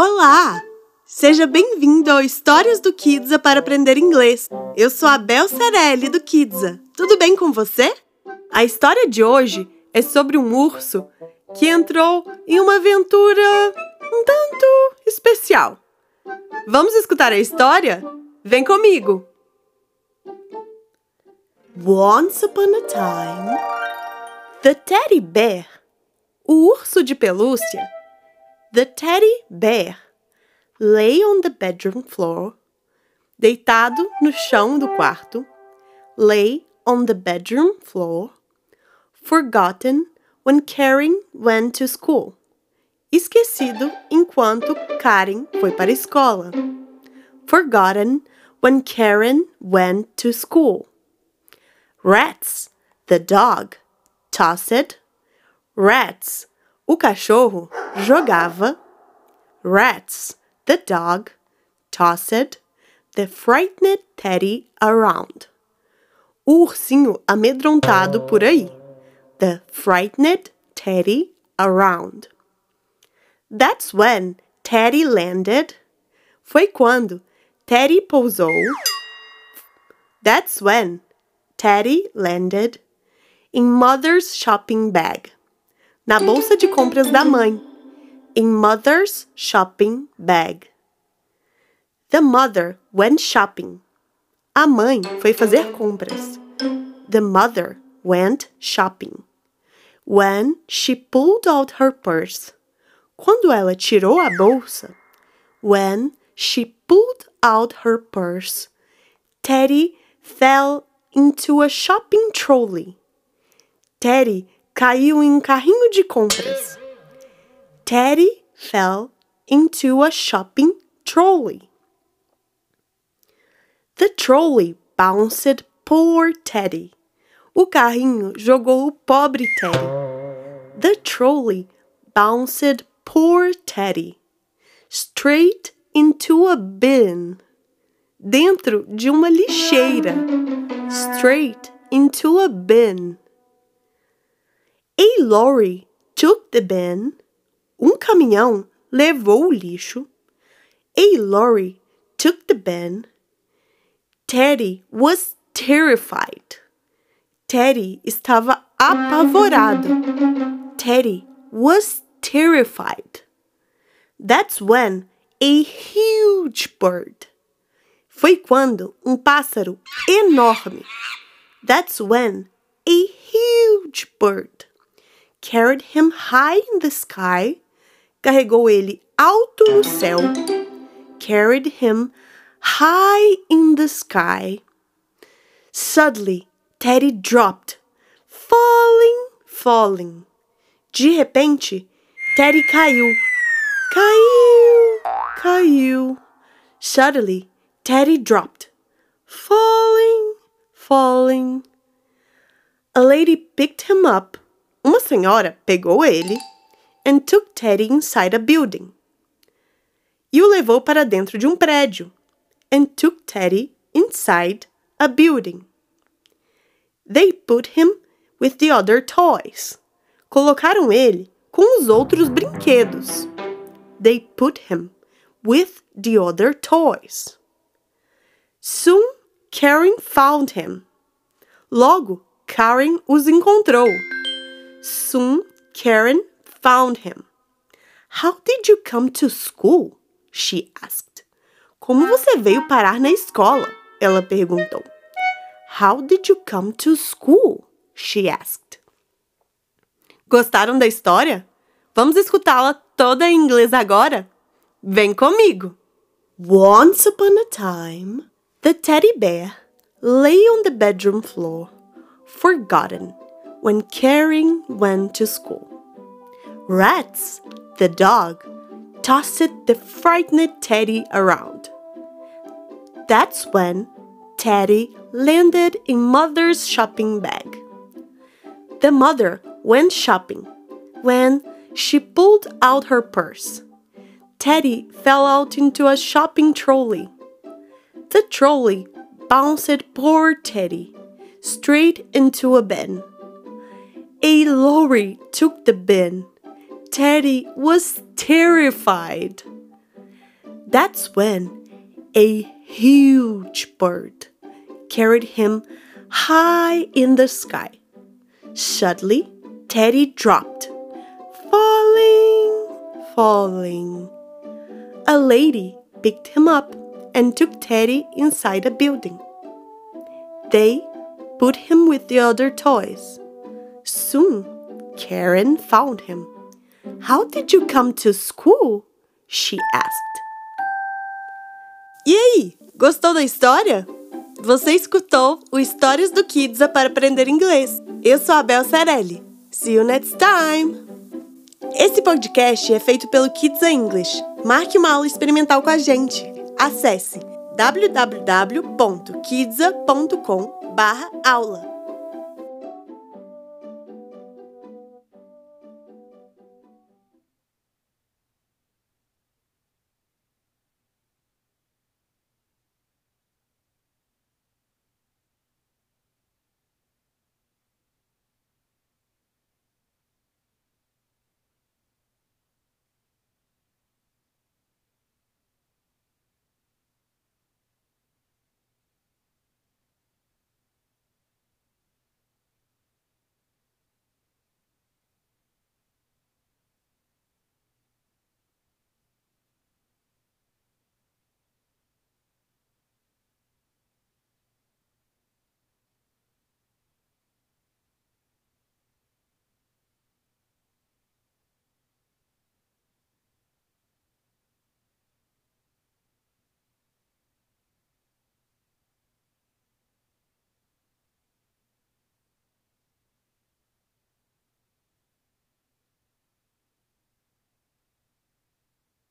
Olá! Seja bem-vindo ao Histórias do Kidsa para aprender inglês. Eu sou a Bel Cerelli do Kidsa. Tudo bem com você? A história de hoje é sobre um urso que entrou em uma aventura um tanto especial. Vamos escutar a história? Vem comigo! Once upon a time, the teddy bear, o urso de pelúcia, the teddy bear, lay on the bedroom floor, deitado no chão do quarto, lay on the bedroom floor, forgotten when Karen went to school, esquecido enquanto Karen foi para a escola, forgotten when Karen went to school. Rats, the dog, tossed. Rats, o cachorro, jogava. Rats, the dog, tossed the frightened teddy around. O ursinho amedrontado por aí. The frightened teddy around. That's when Teddy landed. Foi quando Teddy pousou. That's when Teddy landed in mother's shopping bag. Na bolsa de compras da mãe. In mother's shopping bag. The mother went shopping. A mãe foi fazer compras. The mother went shopping. When she pulled out her purse. Quando ela tirou a bolsa. When she pulled out her purse. Teddy fell into a shopping trolley. Teddy caiu em um carrinho de compras. Teddy fell into a shopping trolley. The trolley bounced poor Teddy. O carrinho jogou o pobre Teddy. The trolley bounced poor Teddy straight into a bin. Dentro de uma lixeira. Straight into a bin. A lorry took the bin. Um caminhão levou o lixo. A lorry took the bin. Teddy was terrified. Teddy estava apavorado. Teddy was terrified. That's when a huge bird. Foi quando um pássaro enorme. That's when a huge bird carried him high in the sky. Carregou ele alto no céu. Carried him high in the sky. Suddenly, Teddy dropped, falling, falling. De repente, Teddy caiu. Caiu, caiu. Suddenly, Teddy dropped, falling, falling. A lady picked him up. Uma senhora pegou ele and took Teddy inside a building. E o levou para dentro de um prédio and took Teddy inside a building. They put him with the other toys. Colocaram ele com os outros brinquedos. They put him with the other toys. Soon Karen found him. Logo, Karen os encontrou. Soon Karen found him. How did you come to school? she asked. Como você veio parar na escola? Ela perguntou. How did you come to school? she asked. Gostaram da história? Vamos escutá-la toda em inglês agora? Vem comigo! Once upon a time, the teddy bear lay on the bedroom floor, forgotten, when Karen went to school. Rats, the dog, tossed the frightened Teddy around. That's when Teddy landed in Mother's shopping bag. The mother went shopping when she pulled out her purse. Teddy fell out into a shopping trolley. The trolley bounced poor Teddy straight into a bin. A lorry took the bin. Teddy was terrified. That's when a huge bird carried him high in the sky. Suddenly, Teddy dropped, falling, falling. A lady picked him up and took Teddy inside a building. They put him with the other toys. Soon, Karen found him. How did you come to school? she asked. E aí, gostou da história? Você escutou o Histórias do Kidsa para aprender inglês. Eu sou a Bel Cerelli. See you next time! Esse podcast é feito pelo Kidsa English. Marque uma aula experimental com a gente. Acesse www.kidsa.com/aula.